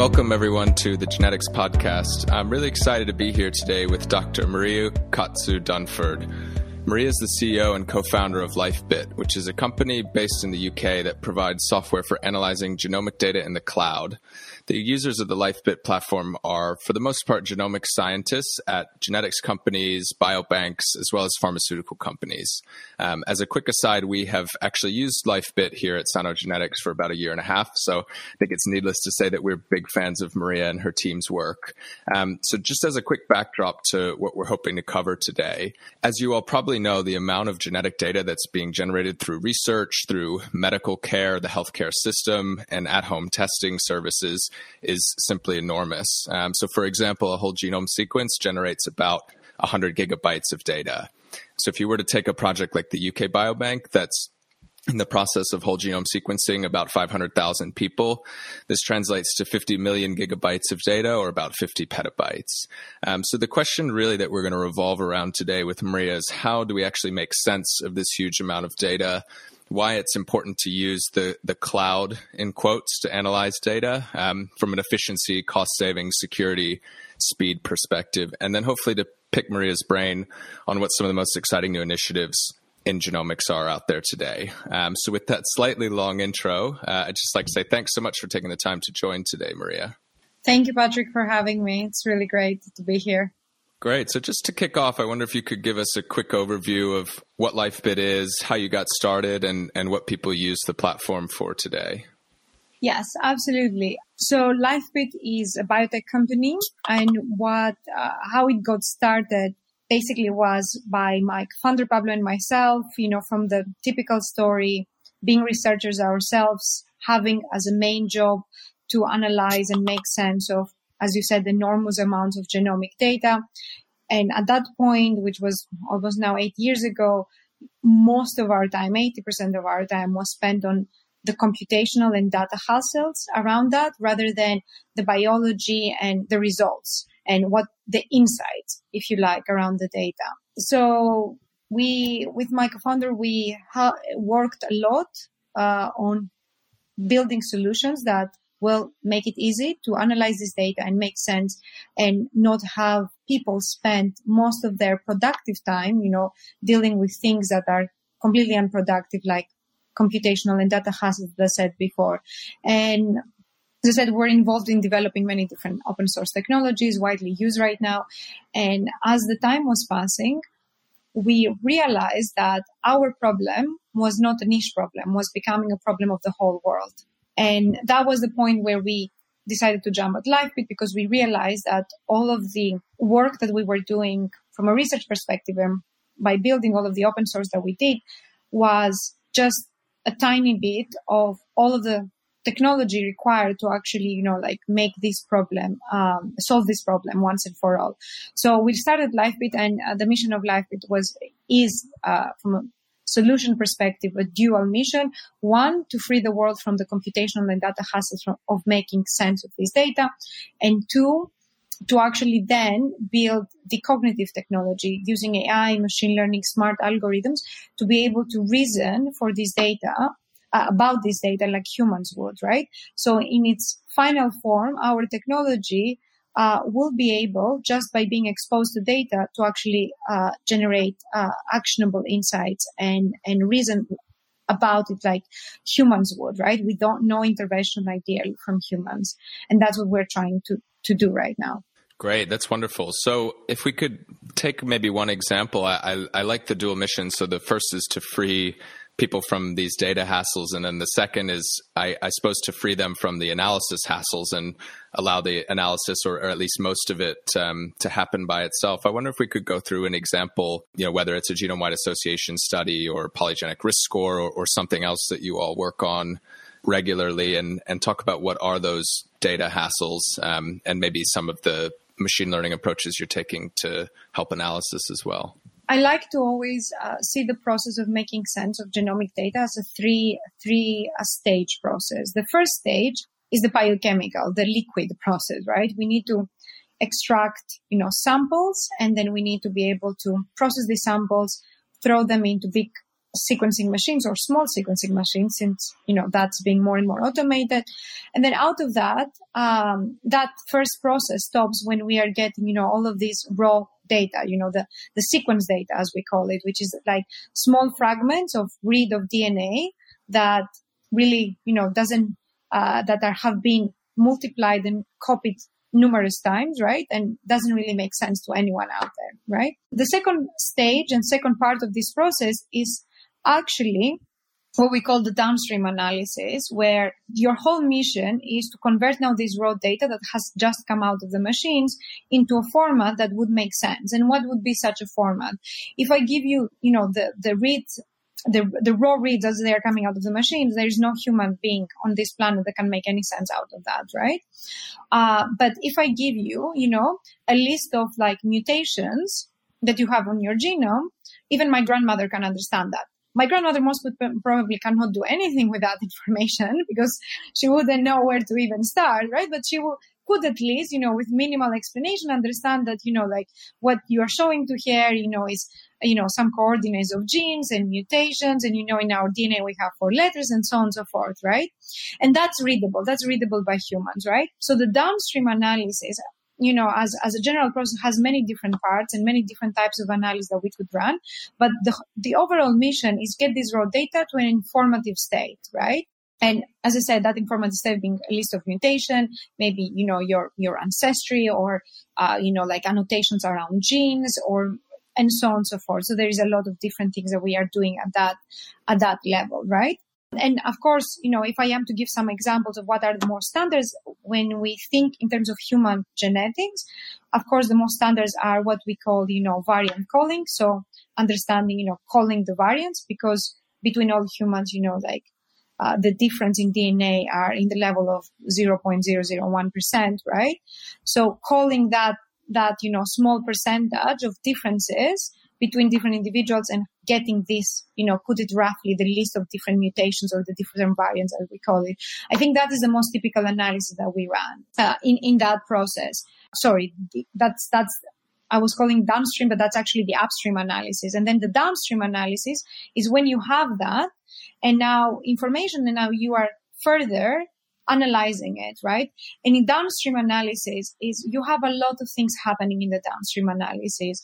Welcome, everyone, to the Genetics Podcast. I'm really excited to be here today with Dr. Maria Chatzou Dunford. Maria is the CEO and co founder of LifeBit, which is a company based in the UK that provides software for analyzing genomic data in the cloud. The users of the LifeBit platform are, for the most part, genomic scientists at genetics companies, biobanks, as well as pharmaceutical companies. Um, as a quick aside, we have actually used LifeBit here at Sano Genetics for about a year and a half. So I think it's needless to say that we're big fans of Maria and her team's work. Um, so just as a quick backdrop to what we're hoping to cover today, as you all probably know, the amount of genetic data that's being generated through research, through medical care, the healthcare system, and at home testing services is simply enormous. Um, so, for example, a whole genome sequence generates about 100 gigabytes of data. So, if you were to take a project like the UK Biobank that's in the process of whole genome sequencing about 500,000 people. This translates to 50 million gigabytes of data or about 50 petabytes. Um, so the question really that we're going to revolve around today with Maria is how do we actually make sense of this huge amount of data? Why it's important to use the, the cloud in quotes to analyze data um, from an efficiency, cost saving, security, speed perspective, and then hopefully to pick Maria's brain on what some of the most exciting new initiatives in genomics are out there today. Um, so, with that slightly long intro, uh, I'd just like to say thanks so much for taking the time to join today, Maria. Thank you, Patrick, for having me. It's really great to be here. Great. So just to kick off, I wonder if you could give us a quick overview of what LifeBit is, how you got started, and, and what people use the platform for today. Yes, absolutely. So LifeBit is a biotech company, and what uh, how it got started basically was by my founder Pablo and myself. You know, from the typical story, being researchers ourselves, having as a main job to analyze and make sense of as you said, enormous amounts of genomic data. And at that point, which was almost now eight years ago, most of our time, 80% of our time was spent on the computational and data hassles around that rather than the biology and the results and what the insights, if you like, around the data. So we, with my co-founder, we ha- worked a lot uh, on building solutions that will make it easy to analyze this data and make sense and not have people spend most of their productive time, you know, dealing with things that are completely unproductive, like computational and data hassles, as I said before. And as I said, we're involved in developing many different open source technologies widely used right now. And as the time was passing, we realized that our problem was not a niche problem, was becoming a problem of the whole world. And that was the point where we decided to jump at LifeBit because we realized that all of the work that we were doing from a research perspective and by building all of the open source that we did was just a tiny bit of all of the technology required to actually, you know, like make this problem, um, solve this problem once and for all. So we started LifeBit and uh, the mission of LifeBit was, is, uh, from a solution perspective, a dual mission. One, to free the world from the computational and data hassles of making sense of this data. And two, to actually then build the cognitive technology using AI, machine learning, smart algorithms to be able to reason for this data uh, about this data like humans would, right? So in its final form, our technology uh, will be able, just by being exposed to data, to actually uh, generate uh, actionable insights and and reason about it like humans would, right? We don't know intervention ideally from humans, and that's what we're trying to to do right now. Great, that's wonderful. So, if we could take maybe one example, I, I, I like the dual mission. So, the first is to free people from these data hassles. And then the second is, I, I suppose, to free them from the analysis hassles and allow the analysis, or, or at least most of it, um, to happen by itself. I wonder if we could go through an example, you know, whether it's a genome wide association study or polygenic risk score or, or something else that you all work on regularly and, and talk about what are those data hassles um, and maybe some of the machine learning approaches you're taking to help analysis as well. I like to always uh, see the process of making sense of genomic data as a three three uh, stage process. The first stage is the biochemical, the liquid process, right? We need to extract, you know, samples, and then we need to be able to process the samples, throw them into big sequencing machines or small sequencing machines since you know that's being more and more automated and then out of that um, that first process stops when we are getting you know all of these raw data you know the the sequence data as we call it which is like small fragments of read of dna that really you know doesn't uh, that are have been multiplied and copied numerous times, right? And doesn't really make sense to anyone out there, right? The second stage and second part of this process is actually what we call the downstream analysis, where your whole mission is to convert now this raw data that has just come out of the machines into a format that would make sense. And what would be such a format? If I give you, you know, the, the read the, the raw reads as they are coming out of the machines, there is no human being on this planet that can make any sense out of that, right? Uh, but if I give you, you know, a list of like mutations that you have on your genome, even my grandmother can understand that. My grandmother most probably cannot do anything with that information because she wouldn't know where to even start, right? But she will, could at least, you know, with minimal explanation, understand that, you know, like what you are showing to here, you know, is you know, some coordinates of genes and mutations. And, you know, in our DNA, we have four letters and so on and so forth, right? And that's readable. That's readable by humans, right? So the downstream analysis, you know, as, as a general process has many different parts and many different types of analysis that we could run. But the, the overall mission is get this raw data to an informative state, right? And as I said, that informative state being a list of mutation, maybe, you know, your, your ancestry or, uh, you know, like annotations around genes or and so on and so forth. So there is a lot of different things that we are doing at that, at that level, right? And of course, you know, if I am to give some examples of what are the more standards when we think in terms of human genetics, of course, the most standards are what we call, you know, variant calling. So understanding, you know, calling the variants because between all humans, you know, like uh, the difference in DNA are in the level of 0.001%, right? So calling that that, you know, small percentage of differences between different individuals and getting this, you know, put it roughly, the list of different mutations or the different variants as we call it. I think that is the most typical analysis that we run uh, in, in that process. Sorry, that's, that's, I was calling downstream, but that's actually the upstream analysis. And then the downstream analysis is when you have that and now information and now you are further analyzing it, right? And in downstream analysis is you have a lot of things happening in the downstream analysis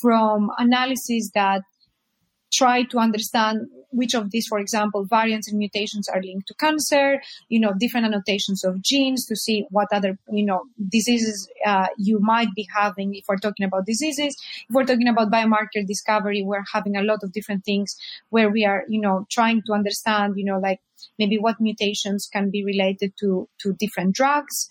from analysis that try to understand which of these, for example, variants and mutations are linked to cancer, you know, different annotations of genes to see what other, you know, diseases uh, you might be having if we're talking about diseases. If we're talking about biomarker discovery, we're having a lot of different things where we are, you know, trying to understand, you know, like maybe what mutations can be related to, to different drugs.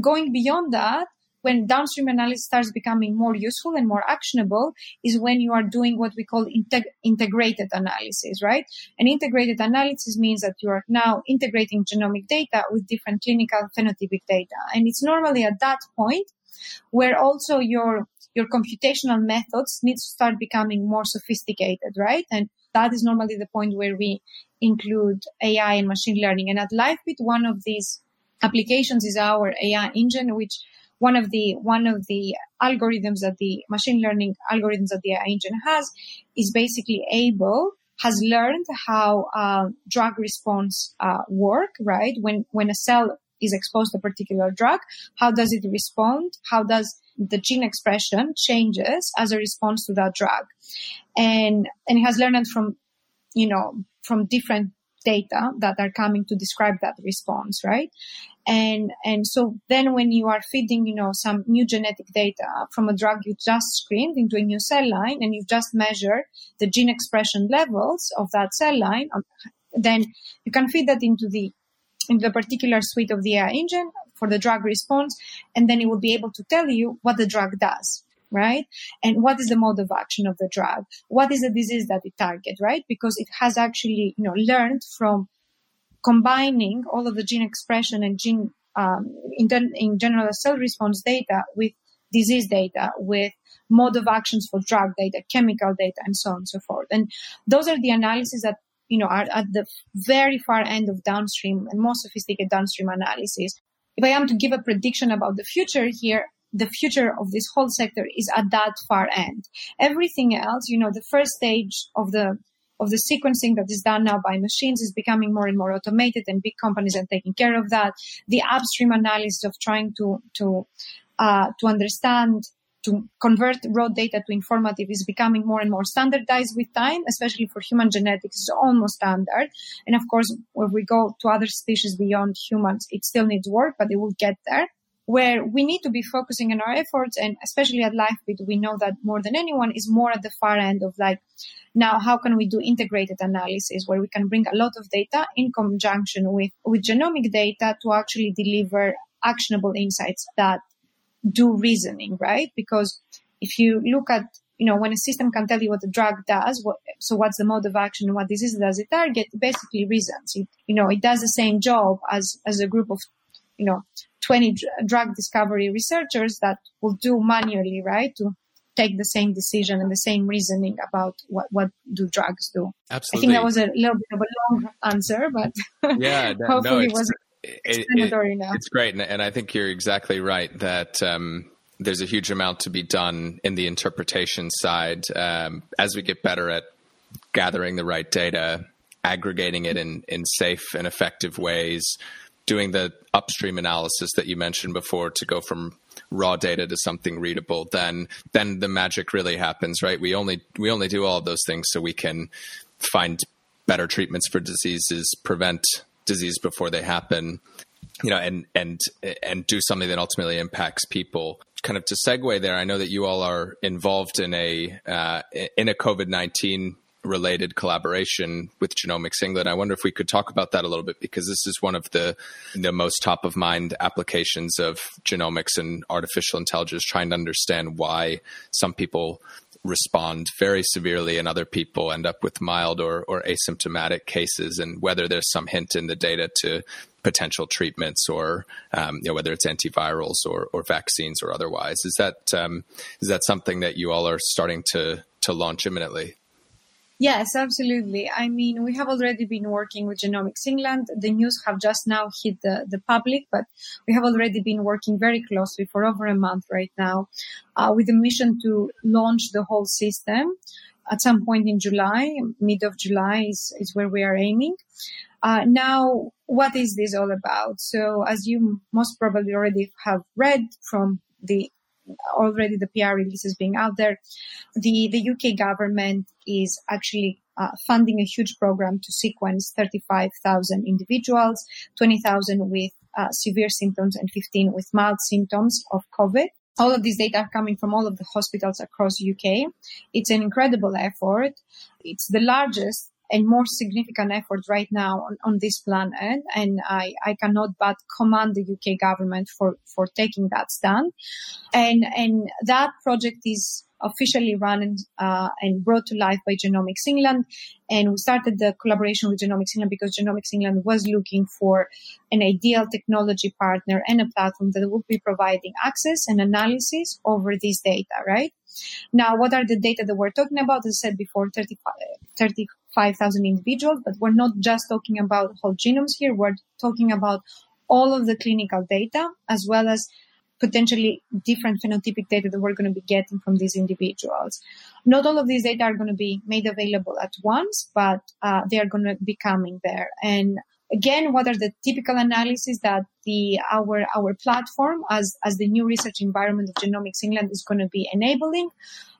Going beyond that, when downstream analysis starts becoming more useful and more actionable is when you are doing what we call integ- integrated analysis, right? And integrated analysis means that you are now integrating genomic data with different clinical phenotypic data. And it's normally at that point where also your your computational methods need to start becoming more sophisticated, right? And that is normally the point where we include AI and machine learning. And at LifeBit, one of these applications is our AI engine, which one of the one of the algorithms that the machine learning algorithms that the engine has is basically able has learned how uh, drug response uh, work right? When when a cell is exposed to a particular drug how does it respond? How does the gene expression changes as a response to that drug? And and it has learned from you know from different data that are coming to describe that response, right? And, and so then when you are feeding, you know, some new genetic data from a drug you just screened into a new cell line and you've just measured the gene expression levels of that cell line, um, then you can feed that into the, into the particular suite of the AI engine for the drug response. And then it will be able to tell you what the drug does right? And what is the mode of action of the drug? What is the disease that it targets, right? Because it has actually, you know, learned from combining all of the gene expression and gene, um, in, in general cell response data with disease data, with mode of actions for drug data, chemical data, and so on and so forth. And those are the analyses that you know are at the very far end of downstream and more sophisticated downstream analysis. If I am to give a prediction about the future here, the future of this whole sector is at that far end. Everything else, you know, the first stage of the of the sequencing that is done now by machines is becoming more and more automated and big companies are taking care of that. The upstream analysis of trying to, to, uh, to understand to convert raw data to informative is becoming more and more standardized with time, especially for human genetics, it's almost standard. And of course, when we go to other species beyond humans, it still needs work, but it will get there. Where we need to be focusing on our efforts, and especially at LifeBit, we know that more than anyone is more at the far end of like, now how can we do integrated analysis where we can bring a lot of data in conjunction with, with genomic data to actually deliver actionable insights that do reasoning, right? Because if you look at, you know, when a system can tell you what the drug does, what, so what's the mode of action, what disease does it target, basically reasons. It, you know, it does the same job as, as a group of, you know, 20 dr- drug discovery researchers that will do manually, right? To take the same decision and the same reasoning about what, what do drugs do. Absolutely. I think that was a little bit of a long answer, but yeah, that, hopefully no, it was explanatory it. It's great, and, and, I think you're exactly right that um, there's a huge amount to be done in the interpretation side um, as we get better at gathering the right data, aggregating it in in safe and effective ways, doing the upstream analysis that you mentioned before to go from raw data to something readable then then the magic really happens right we only we only do all of those things so we can find better treatments for diseases prevent disease before they happen, you know, and and and do something that ultimately impacts people. Kind of to segue there, I know that you all are involved in a uh, in a COVID nineteen related collaboration with Genomics England. I wonder if we could talk about that a little bit because this is one of the the most top of mind applications of genomics and artificial intelligence, trying to understand why some people respond very severely and other people end up with mild or, or asymptomatic cases and whether there's some hint in the data to potential treatments or um, you know, whether it's antivirals or, or vaccines or otherwise is that um, is that something that you all are starting to to launch imminently Yes, absolutely. I mean, we have already been working with Genomics England. The news have just now hit the, the public, but we have already been working very closely for over a month right now uh, with the mission to launch the whole system at some point in July, mid of July is, is where we are aiming. Uh, now, what is this all about? So, as you most probably already have read from the already the PR releases being out there, the, the UK government is actually uh, funding a huge program to sequence 35,000 individuals, 20,000 with uh, severe symptoms and 15 with mild symptoms of COVID. All of these data are coming from all of the hospitals across UK. It's an incredible effort. It's the largest and more significant effort right now on, on this planet. And I, I cannot but commend the UK government for, for taking that stand. And, and that project is officially run and, uh, and brought to life by Genomics England. And we started the collaboration with Genomics England because Genomics England was looking for an ideal technology partner and a platform that would be providing access and analysis over this data, right? Now, what are the data that we're talking about? As I said before, 35, 30, 5,000 individuals, but we're not just talking about whole genomes here. We're talking about all of the clinical data as well as potentially different phenotypic data that we're going to be getting from these individuals. Not all of these data are going to be made available at once, but uh, they are going to be coming there. And again, what are the typical analyses that the our our platform as as the new research environment of Genomics England is going to be enabling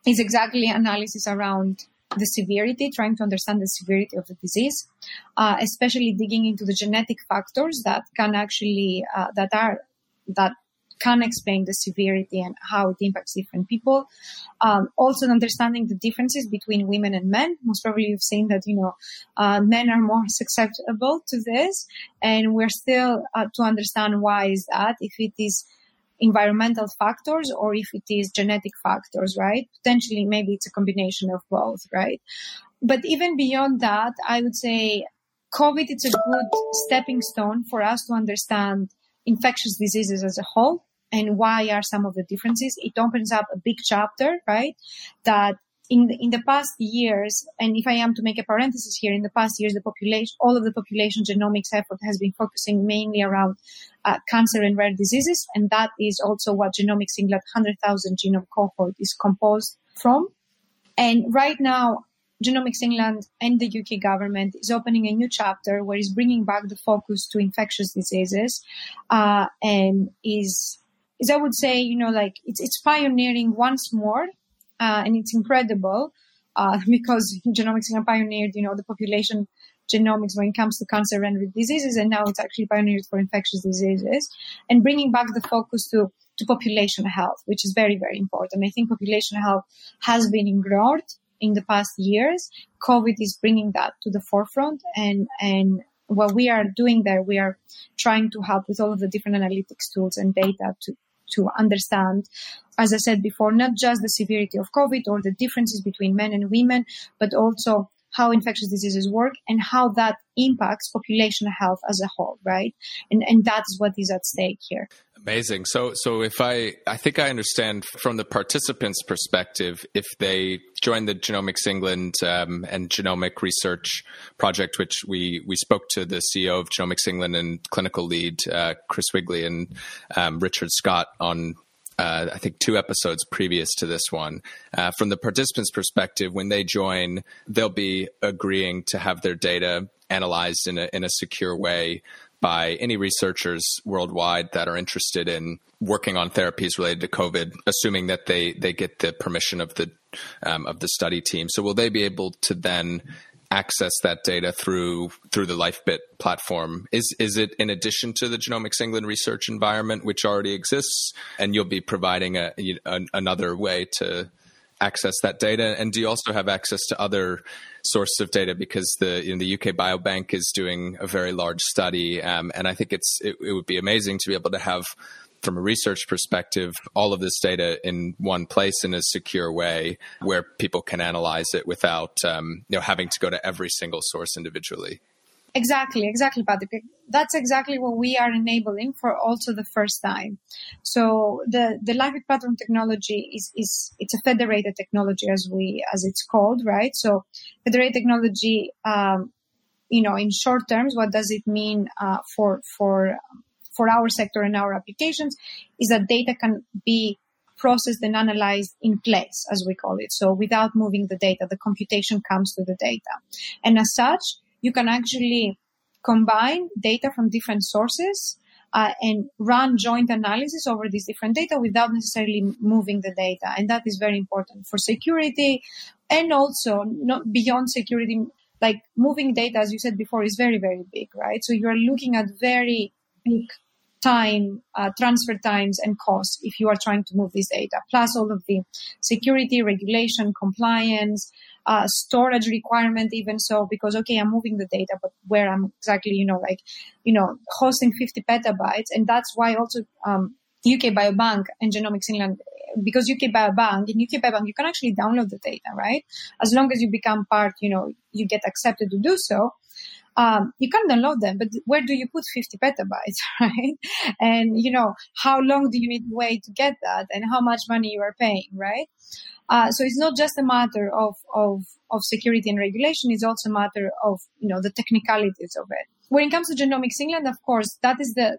is exactly analysis around the severity, trying to understand the severity of the disease, uh, especially digging into the genetic factors that can actually uh, that are that can explain the severity and how it impacts different people. Um, also, understanding the differences between women and men. Most probably, you've seen that you know uh, men are more susceptible to this, and we're still uh, to understand why is that. If it is environmental factors or if it is genetic factors, right? Potentially, maybe it's a combination of both, right? But even beyond that, I would say COVID is a good stepping stone for us to understand infectious diseases as a whole and why are some of the differences. It opens up a big chapter, right? That in the, in the past years, and if I am to make a parenthesis here, in the past years, the population, all of the population genomics effort has been focusing mainly around uh, cancer and rare diseases, and that is also what Genomics England 100,000 genome cohort is composed from. And right now, Genomics England and the UK government is opening a new chapter where it's bringing back the focus to infectious diseases uh, and is, is I would say, you know, like it's, it's pioneering once more uh, and it's incredible uh, because Genomics pioneered, you know, the population genomics when it comes to cancer and diseases, and now it's actually pioneered for infectious diseases and bringing back the focus to to population health, which is very, very important. I think population health has been ignored in the past years. COVID is bringing that to the forefront and, and what we are doing there, we are trying to help with all of the different analytics tools and data to, to understand, as I said before, not just the severity of COVID or the differences between men and women, but also how infectious diseases work and how that impacts population health as a whole, right? And and that's what is at stake here. Amazing. So, so if I, I think I understand from the participants' perspective, if they join the Genomics England um, and GenOMICC Research Project, which we we spoke to the CEO of Genomics England and clinical lead uh, Chris Wigley and um, Richard Scott on uh, I think two episodes previous to this one. Uh, from the participants' perspective, when they join, they'll be agreeing to have their data analyzed in a in a secure way by any researchers worldwide that are interested in working on therapies related to COVID, assuming that they they get the permission of the um, of the study team. So will they be able to then access that data through through the LifeBit platform? Is is it in addition to the Genomics England research environment, which already exists, and you'll be providing a, a another way to access that data? And do you also have access to other sources of data? Because the the UK Biobank is doing a very large study, um, and I think it's it, it would be amazing to be able to have from a research perspective, all of this data in one place in a secure way where people can analyze it without um, you know having to go to every single source individually. Exactly, exactly, Patrick. That's exactly what we are enabling for also the first time. So the the LifeBit platform technology is is it's a federated technology as we as it's called, right? So federated technology, um, you know, in short terms, what does it mean uh, for for for our sector and our applications is that data can be processed and analyzed in place, as we call it. So without moving the data, the computation comes to the data. And as such, you can actually combine data from different sources uh, and run joint analysis over these different data without necessarily moving the data. And that is very important for security and also not beyond security. Like moving data, as you said before, is very, very big, right? So you are looking at very big time, uh, transfer times and costs if you are trying to move this data, plus all of the security, regulation, compliance, uh, storage requirement even so, because okay, I'm moving the data, but where I'm exactly, you know, like, you know, hosting 50 petabytes. And that's why also, um, UK Biobank and Genomics England because UK Biobank, in UK Biobank, you can actually download the data, right? As long as you become part, you know, you get accepted to do so um, you can download them, but where do you put 50 petabytes, right? And, you know, how long do you need to wait to get that and how much money you are paying, right? Uh, so it's not just a matter of, of, of security and regulation. It's also a matter of, you know, the technicalities of it. When it comes to Genomics England, of course, that is the,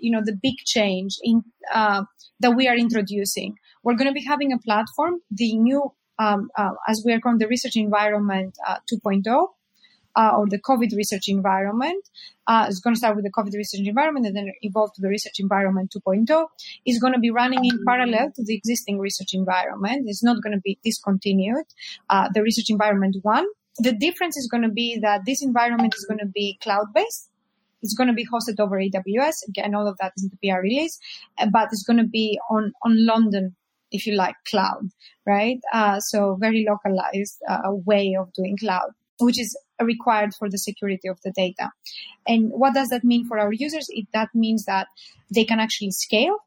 you know, the big change in, uh, that we are introducing. We're going to be having a platform, the new, um, uh, as we are calling the research environment uh, 2.0, uh, or the COVID research environment. Uh, it's going to start with the COVID research environment and then evolve to the research environment 2.0. It's going to be running in parallel to the existing research environment. It's not going to be discontinued. Uh, the research environment one. The difference is going to be that this environment is going to be cloud based. It's going to be hosted over AWS. Again, all of that is in the PR release, but it's going to be on, on London if you like, cloud, right? Uh, so very localized uh, way of doing cloud which is required for the security of the data. And what does that mean for our users? It, that means that they can actually scale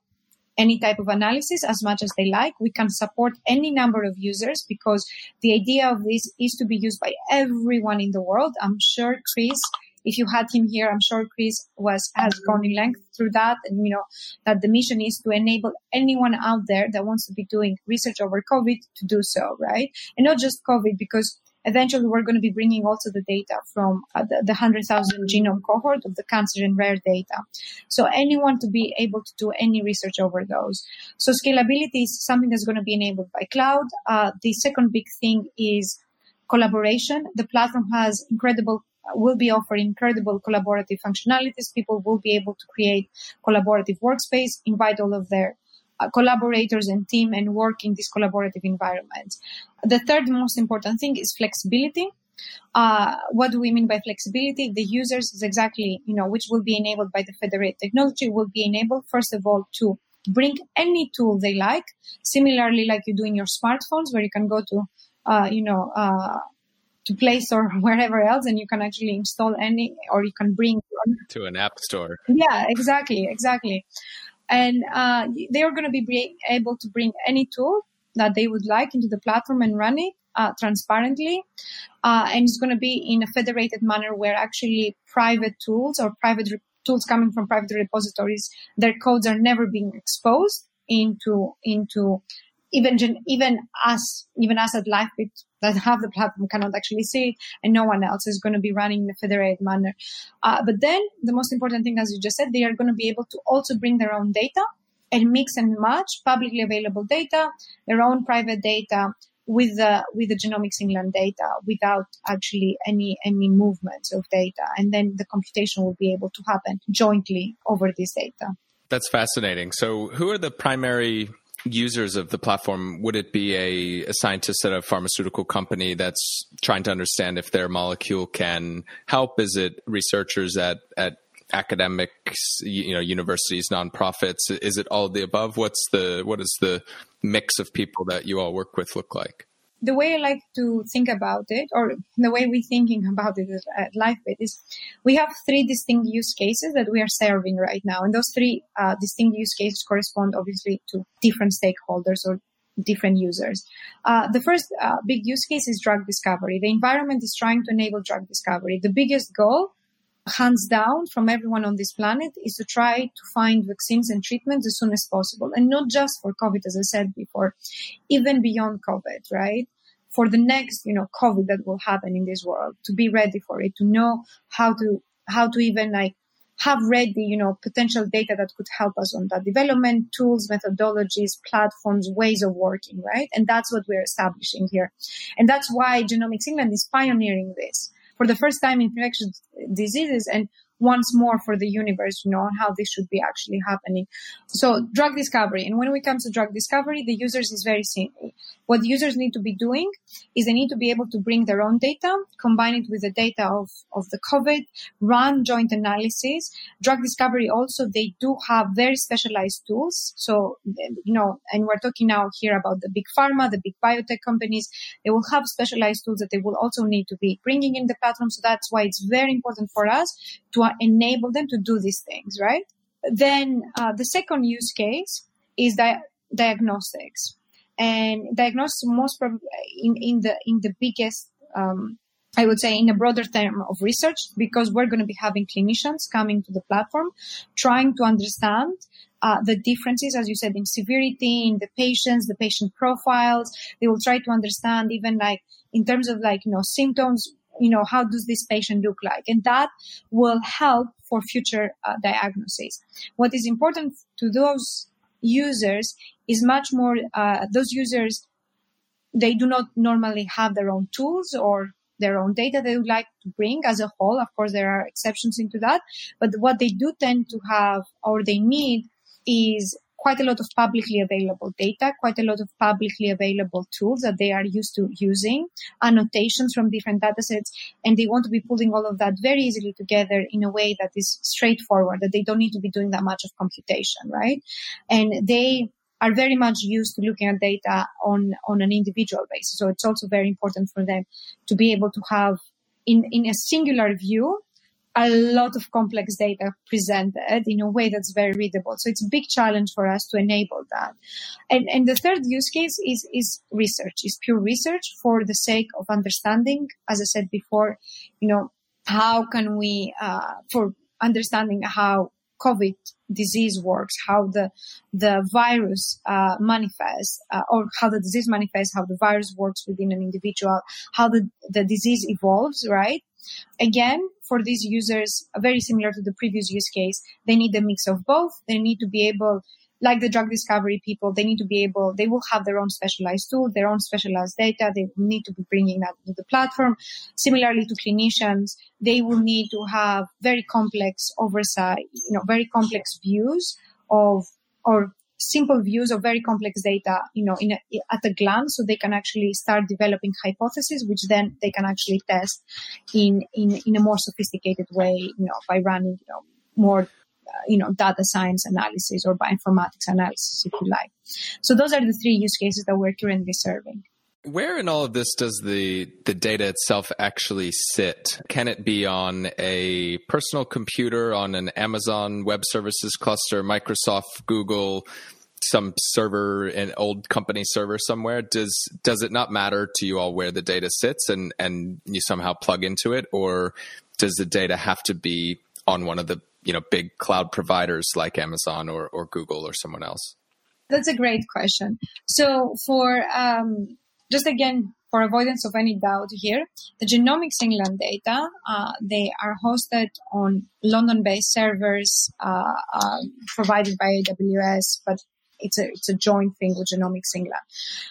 any type of analysis as much as they like. We can support any number of users because the idea of this is to be used by everyone in the world. I'm sure Chris, if you had him here, I'm sure Chris was has mm-hmm. gone in length through that, and you know that the mission is to enable anyone out there that wants to be doing research over COVID to do so, right? And not just COVID, because Eventually, we're going to be bringing also the data from uh, the, the 100,000 genome cohort of the cancer and rare data. So anyone to be able to do any research over those. So scalability is something that's going to be enabled by cloud. Uh, the second big thing is collaboration. The platform has incredible will be offering incredible collaborative functionalities. People will be able to create collaborative workspace, invite all of their collaborators and team and work in this collaborative environment. The third most important thing is flexibility. Uh, what do we mean by flexibility? The users is exactly, you know, which will be enabled by the federated technology will be enabled, first of all, to bring any tool they like, similarly like you do in your smartphones where you can go to, uh, you know, uh, to place or wherever else and you can actually install any or you can bring to an app store yeah exactly exactly and uh, they are going to be able to bring any tool that they would like into the platform and run it uh, transparently. Uh, and it's going to be in a federated manner where actually private tools or private re- tools coming from private repositories their codes are never being exposed into into even even us even us at LifeBit that have the platform cannot actually see it, and no one else is going to be running in a federated manner. Uh, but then the most important thing, as you just said, they are going to be able to also bring their own data and mix and match publicly available data, their own private data with the with the Genomics England data without actually any any movements of data, and then the computation will be able to happen jointly over this data. That's fascinating. So, who are the primary users of the platform, would it be a, a, scientist at a pharmaceutical company that's trying to understand if their molecule can help? Is it researchers at, at academics, you know, universities, nonprofits? Is it all the above? What's the, what is the mix of people that you all work with look like? The way I like to think about it, or the way we're thinking about it at LifeBit, is we have three distinct use cases that we are serving right now. And those three uh, distinct use cases correspond obviously to different stakeholders or different users. Uh, the first uh, big use case is drug discovery. The environment is trying to enable drug discovery. The biggest goal hands down from everyone on this planet is to try to find vaccines and treatments as soon as possible. And not just for COVID, as I said before, even beyond COVID, right? For the next, you know, COVID that will happen in this world, to be ready for it, to know how to, how to even like have ready, you know, potential data that could help us on that development, tools, methodologies, platforms, ways of working, right? And that's what we're establishing here. And that's why Genomics England is pioneering this for the first time infectious diseases and once more for the universe, you know, how this should be actually happening. So drug discovery. And when it comes to drug discovery, the users is very simple. What users need to be doing is they need to be able to bring their own data, combine it with the data of, of the COVID, run joint analysis. Drug discovery also, they do have very specialized tools. So, you know, and we're talking now here about the big pharma, the big biotech companies. They will have specialized tools that they will also need to be bringing in the platform. So that's why it's very important for us to enable them to do these things, right? Then uh, the second use case is di- diagnostics, and diagnostics most probably in, in the in the biggest. Um, I would say in a broader term of research, because we're going to be having clinicians coming to the platform, trying to understand uh, the differences, as you said, in severity, in the patients, the patient profiles. They will try to understand even like in terms of like, you know, symptoms, you know, how does this patient look like? And that will help for future uh, diagnoses. What is important to those users is much more, uh, those users, they do not normally have their own tools or their own data they would like to bring as a whole. Of course, there are exceptions into that, but what they do tend to have or they need is quite a lot of publicly available data, quite a lot of publicly available tools that they are used to using, annotations from different datasets, and they want to be pulling all of that very easily together in a way that is straightforward, that they don't need to be doing that much of computation, right? And they are very much used to looking at data on, on an individual basis. So it's also very important for them to be able to have in, in a singular view a lot of complex data presented in a way that's very readable. So it's a big challenge for us to enable that. And, and the third use case is, is research, is pure research for the sake of understanding, as I said before, you know, how can we, uh, for understanding how COVID disease works, how the the virus uh, manifests, uh, or how the disease manifests, how the virus works within an individual, how the the disease evolves, right? Again, for these users, very similar to the previous use case, they need a mix of both. They need to be able like the drug discovery people, they need to be able, they will have their own specialized tool, their own specialized data. They need to be bringing that to the platform. Similarly to clinicians, they will need to have very complex oversight, you know, very complex views of, or simple views of very complex data, you know, in a, at a glance, so they can actually start developing hypotheses, which then they can actually test in in in a more sophisticated way, you know, by running you know more uh, you know data science analysis or bioinformatics analysis, if you like. So those are the three use cases that we're currently serving. Where in all of this does the the data itself actually sit? Can it be on a personal computer, on an Amazon Web Services cluster, Microsoft, Google, some server, an old company server somewhere? Does does it not matter to you all where the data sits and and you somehow plug into it, or does the data have to be on one of the you know big cloud providers like Amazon or or Google or someone else? That's a great question. So for um, just again, for avoidance of any doubt here, the Genomics England data, uh, they are hosted on London-based servers uh, uh, provided by AWS, but it's a, it's a joint thing with Genomics England.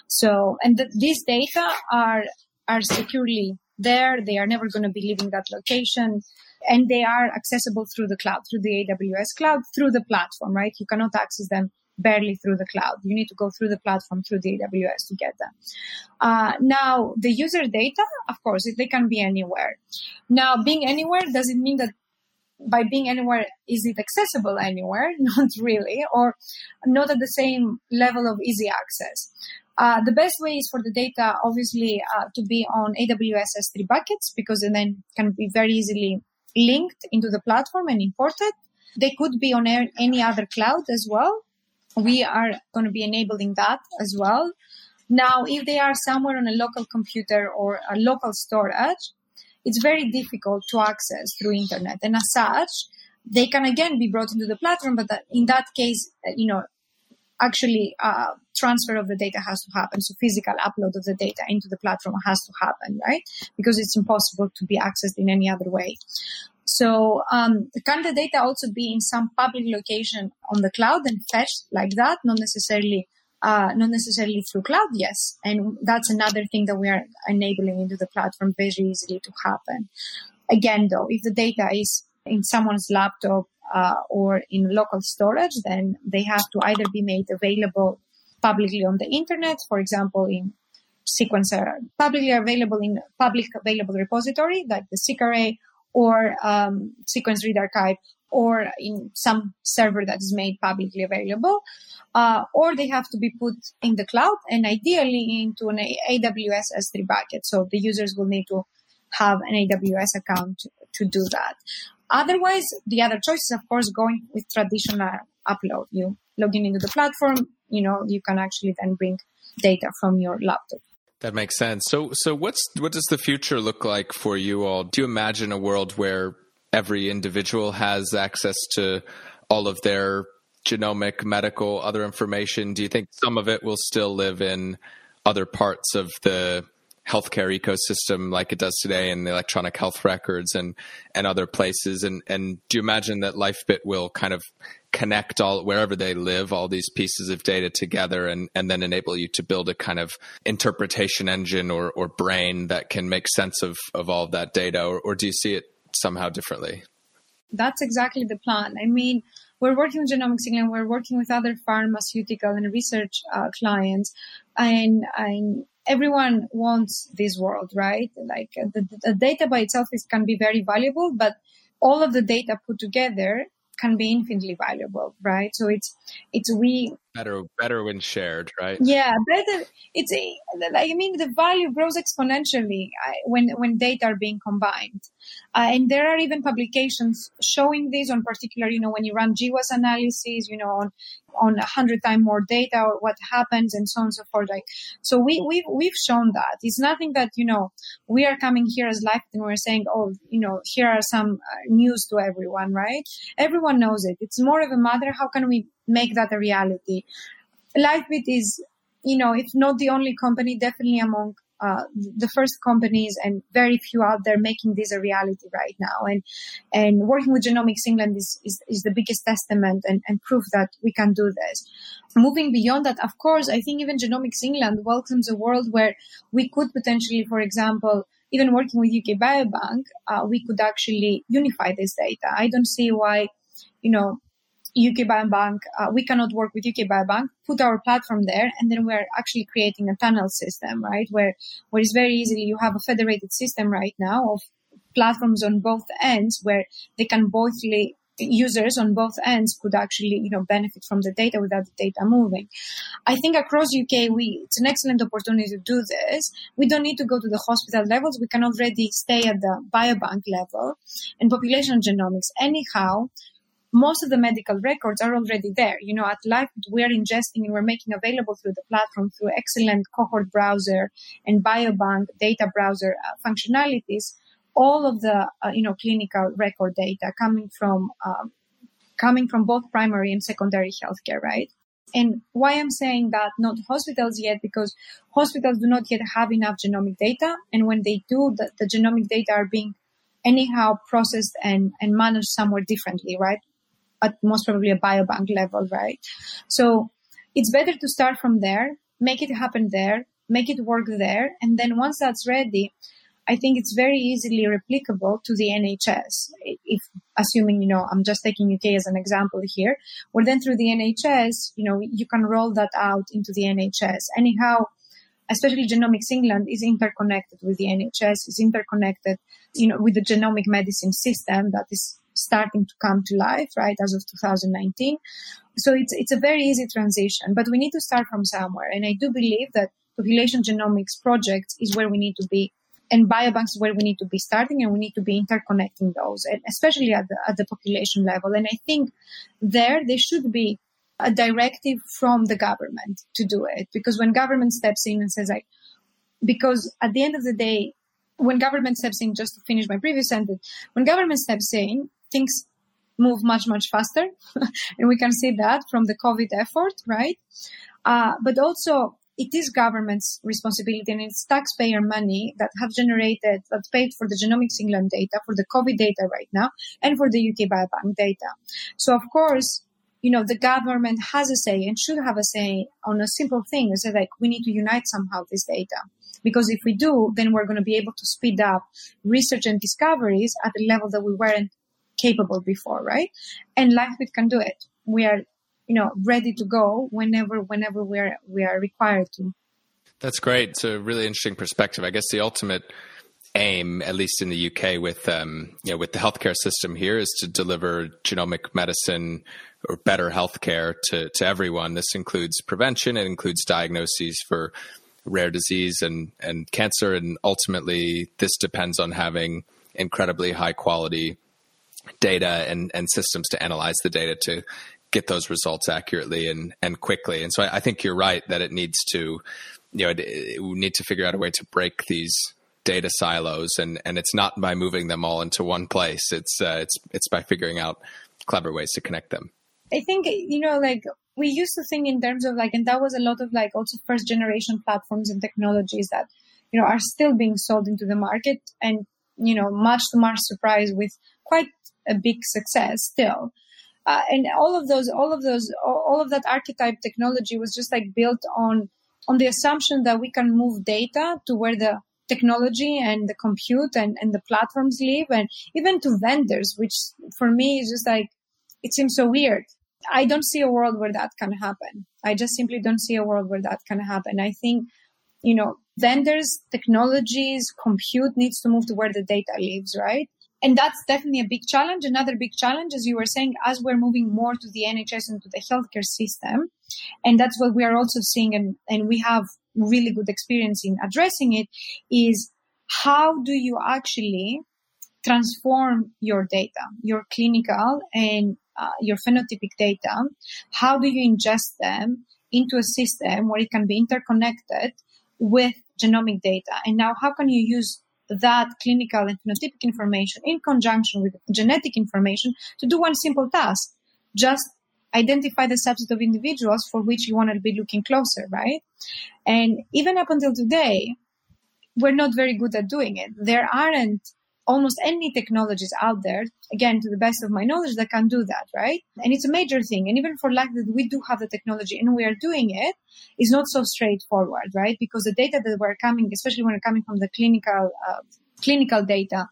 So, and the, these data are, are securely there. They are never going to be leaving that location and they are accessible through the cloud, through the AWS cloud, through the platform, right? You cannot access them barely through the cloud. You need to go through the platform through the AWS to get them. Uh, now, the user data, of course, they can be anywhere. Now, being anywhere doesn't mean that by being anywhere, is it accessible anywhere? Not really, or not at the same level of easy access. Uh, the best way is for the data, obviously, uh, to be on AWS S3 buckets because then can be very easily linked into the platform and imported. They could be on any other cloud as well we are going to be enabling that as well. Now, if they are somewhere on a local computer or a local storage, it's very difficult to access through internet. And as such, they can again be brought into the platform, but in that case, uh, you know, actually uh, transfer of the data has to happen. So physical upload of the data into the platform has to happen, right? Because it's impossible to be accessed in any other way. So um, can the data also be in some public location on the cloud and fetched like that? Not necessarily, uh, not necessarily through cloud. Yes, and that's another thing that we are enabling into the platform very easily to happen. Again, though, if the data is in someone's laptop uh, or in local storage, then they have to either be made available publicly on the internet, for example, in sequencer, publicly available in public available repository like the SRA or um, sequence read archive or in some server that is made publicly available, uh, or they have to be put in the cloud and ideally into an AWS S3 bucket. So the users will need to have an AWS account to, to do that. Otherwise, the other choice is, of course, going with traditional upload. You log in into the platform, you know, you can actually then bring data from your laptop. That makes sense. So, so what's what does the future look like for you all? Do you imagine a world where every individual has access to all of their genomic, medical, other information? Do you think some of it will still live in other parts of the healthcare ecosystem like it does today in the electronic health records and and other places. And and do you imagine that lifebit will kind of connect all wherever they live all these pieces of data together and and then enable you to build a kind of interpretation engine or or brain that can make sense of of all of that data? Or, or do you see it somehow differently? That's exactly the plan. I mean we're working with Genomics England, we're working with other pharmaceutical and research uh, clients, and, and everyone wants this world, right? Like uh, the, the data by itself is, can be very valuable, but all of the data put together can be infinitely valuable, right? So it's it's we better better when shared, right? Yeah, better. It's I mean the value grows exponentially when when data are being combined, uh, and there are even publications showing this on particular. You know, when you run GWAS analysis, you know, on on a hundred times more data or what happens and so on and so forth. Like, so we, we've, we've shown that it's nothing that, you know, we are coming here as life and we're saying, oh, you know, here are some uh, news to everyone, right? Everyone knows it. It's more of a matter. How can we make that a reality? LifeBit is, you know, if not the only company, definitely among uh, the first companies and very few out there making this a reality right now. And, and working with Genomics England is, is, is the biggest testament and, and proof that we can do this. Moving beyond that, of course, I think even Genomics England welcomes a world where we could potentially, for example, even working with UK Biobank, uh, we could actually unify this data. I don't see why, you know, UK Biobank, uh, we cannot work with UK Biobank, put our platform there, and then we're actually creating a tunnel system, right? Where, where it's very easily, you have a federated system right now of platforms on both ends where they can both users on both ends could actually, you know, benefit from the data without the data moving. I think across UK, we, it's an excellent opportunity to do this. We don't need to go to the hospital levels. We can already stay at the biobank level and population genomics. Anyhow, most of the medical records are already there. You know, at Life, we are ingesting and we're making available through the platform through excellent cohort browser and biobank data browser uh, functionalities, all of the, uh, you know, clinical record data coming from, um, coming from both primary and secondary healthcare, right? And why I'm saying that not hospitals yet, because hospitals do not yet have enough genomic data. And when they do, the, the genomic data are being anyhow processed and, and managed somewhere differently, right? At most probably a biobank level, right? So it's better to start from there, make it happen there, make it work there. And then once that's ready, I think it's very easily replicable to the NHS. If assuming, you know, I'm just taking UK as an example here, where then through the NHS, you know, you can roll that out into the NHS. Anyhow, especially Genomics England is interconnected with the NHS, is interconnected, you know, with the genomic medicine system that is starting to come to life, right, as of 2019. So it's, it's a very easy transition, but we need to start from somewhere. And I do believe that population genomics projects is where we need to be and biobanks is where we need to be starting and we need to be interconnecting those, and especially at the, at the population level. And I think there, there should be a directive from the government to do it because when government steps in and says like, because at the end of the day, when government steps in, just to finish my previous sentence, when government steps in, things move much, much faster. and we can see that from the COVID effort, right? Uh, but also it is government's responsibility and it's taxpayer money that have generated, that paid for the Genomics England data, for the COVID data right now, and for the UK Biobank data. So of course, you know, the government has a say and should have a say on a simple thing. Is like we need to unite somehow this data. Because if we do, then we're going to be able to speed up research and discoveries at a level that we weren't capable before, right? And LifeBit can do it. We are, you know, ready to go whenever, whenever we are, we are required to. That's great. It's a really interesting perspective. I guess the ultimate aim, at least in the UK, with um, you know, with the healthcare system here, is to deliver genomic medicine or better healthcare to to everyone. This includes prevention. It includes diagnoses for rare disease and and cancer, and ultimately, this depends on having incredibly high quality data and, and systems to analyze the data to get those results accurately and, and quickly. And so I, I think you're right that it needs to, you know, we need to figure out a way to break these data silos and, and it's not by moving them all into one place. It's, uh, it's, it's by figuring out clever ways to connect them. I think, you know, like we used to think in terms of like, and that was a lot of like also first generation platforms and technologies that, you know, are still being sold into the market and, you know, much to much surprise with quite a big success still. Uh, and all of those, all of those, all of that archetype technology was just like built on on the assumption that we can move data to where the technology and the compute and, and the platforms live and even to vendors, which for me is just like, it seems so weird. I don't see a world where that can happen. I just simply don't see a world where that can happen. I think, you know, vendors, technologies, compute needs to move to where the data lives, right? And that's definitely a big challenge. Another big challenge, as you were saying, as we're moving more to the NHS and to the healthcare system. And that's what we are also seeing. And, and we have really good experience in addressing it is how do you actually transform your data, your clinical and uh, your phenotypic data? How do you ingest them into a system where it can be interconnected with genomic data? And now how can you use that clinical and phenotypic information in conjunction with genetic information to do one simple task. Just identify the subset of individuals for which you want to be looking closer, right? And even up until today, we're not very good at doing it. There aren't almost any technologies out there, again, to the best of my knowledge, that can do that, right? And it's a major thing. And even for lack that we do have the technology and we are doing it, is not so straightforward, right? Because the data that we're coming, especially when we're coming from the clinical, uh, clinical data,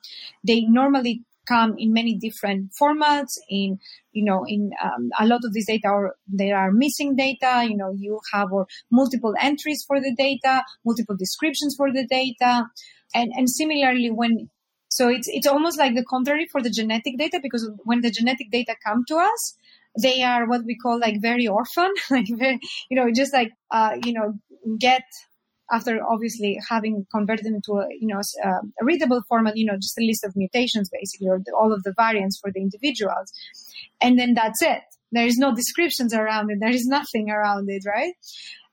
they normally come in many different formats in you know in um, a lot of these data or there are missing data you know you have or multiple entries for the data multiple descriptions for the data and and similarly when so it's it's almost like the contrary for the genetic data because when the genetic data come to us, they are what we call like very orphan, like very, you know, just like uh, you know, get after obviously having converted them into a you know uh, a readable format, you know, just a list of mutations basically, or the, all of the variants for the individuals, and then that's it. There is no descriptions around it. There is nothing around it, right?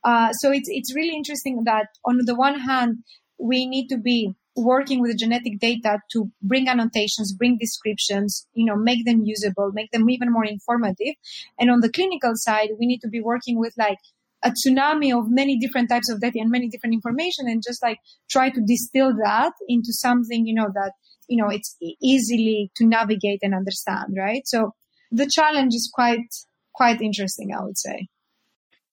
Uh, so it's it's really interesting that on the one hand we need to be working with the genetic data to bring annotations, bring descriptions, you know, make them usable, make them even more informative. And on the clinical side, we need to be working with like a tsunami of many different types of data and many different information and just like try to distill that into something, you know, that, you know, it's easily to navigate and understand, right? So the challenge is quite, quite interesting, I would say.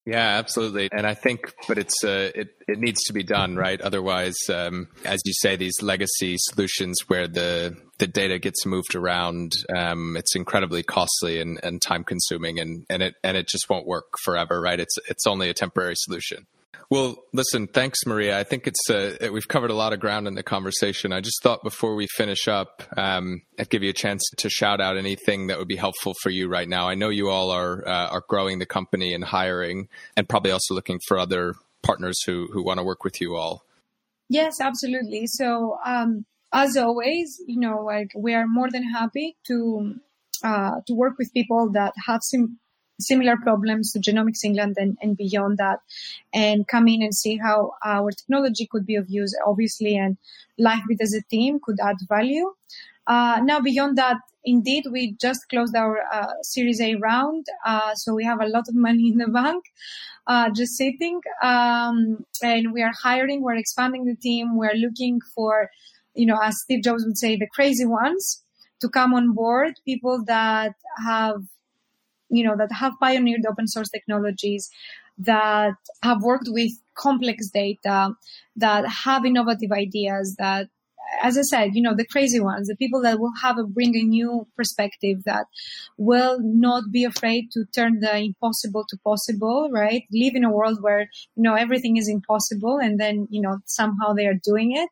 Yeah, absolutely. And I think, but it's uh, it it needs to be done right. Otherwise, um, as you say, these legacy solutions where the the data gets moved around, um, it's incredibly costly and, and time consuming, and and it and it just won't work forever, right? It's it's only a temporary solution. Well, listen, thanks, Maria. I think it's uh, we've covered a lot of ground in the conversation. I just thought before we finish up, um, I'd give you a chance to shout out anything that would be helpful for you right now. I know you all are uh, are growing the company and hiring, and probably also looking for other partners who who want to work with you all. Yes, absolutely. So, um, as always, you know, like we are more than happy to uh, to work with people that have some similar problems to Genomics England and, and beyond that, and come in and see how our technology could be of use, obviously, and like LifeBit as a team could add value. Uh, now, beyond that, indeed, we just closed our uh, Series A round, uh, so we have a lot of money in the bank, uh, just sitting, um, and we are hiring. We're expanding the team. We're looking for, you know, as Steve Jobs would say, the crazy ones to come on board. People that have you know, that have pioneered open source technologies, that have worked with complex data, that have innovative ideas, that as I said, you know, the crazy ones, the people that will have a bring a new perspective that will not be afraid to turn the impossible to possible, right? Live in a world where, you know, everything is impossible and then, you know, somehow they are doing it.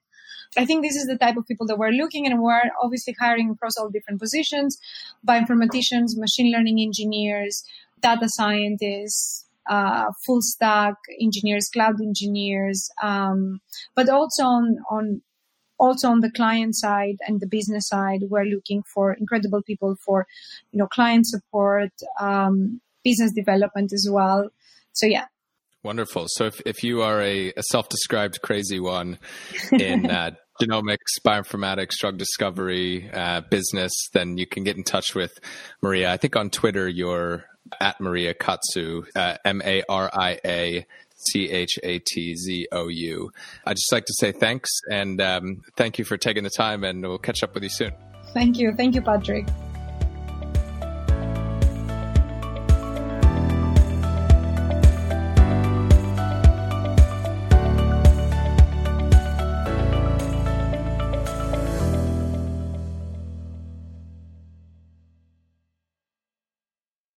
I think this is the type of people that we're looking and we're obviously hiring across all different positions, bioinformaticians, machine learning engineers, data scientists, uh, full stack engineers, cloud engineers, um, but also on, on also on the client side and the business side, we're looking for incredible people for, you know, client support, um, business development as well. So yeah, Wonderful. So if, if you are a, a self-described crazy one in uh, genomics, bioinformatics, drug discovery, uh, business, then you can get in touch with Maria. I think on Twitter you're at Maria Chatzou, uh, M A R I A C H A T Z O U. I'd just like to say thanks and um, thank you for taking the time, and we'll catch up with you soon. Thank you. Thank you, Patrick.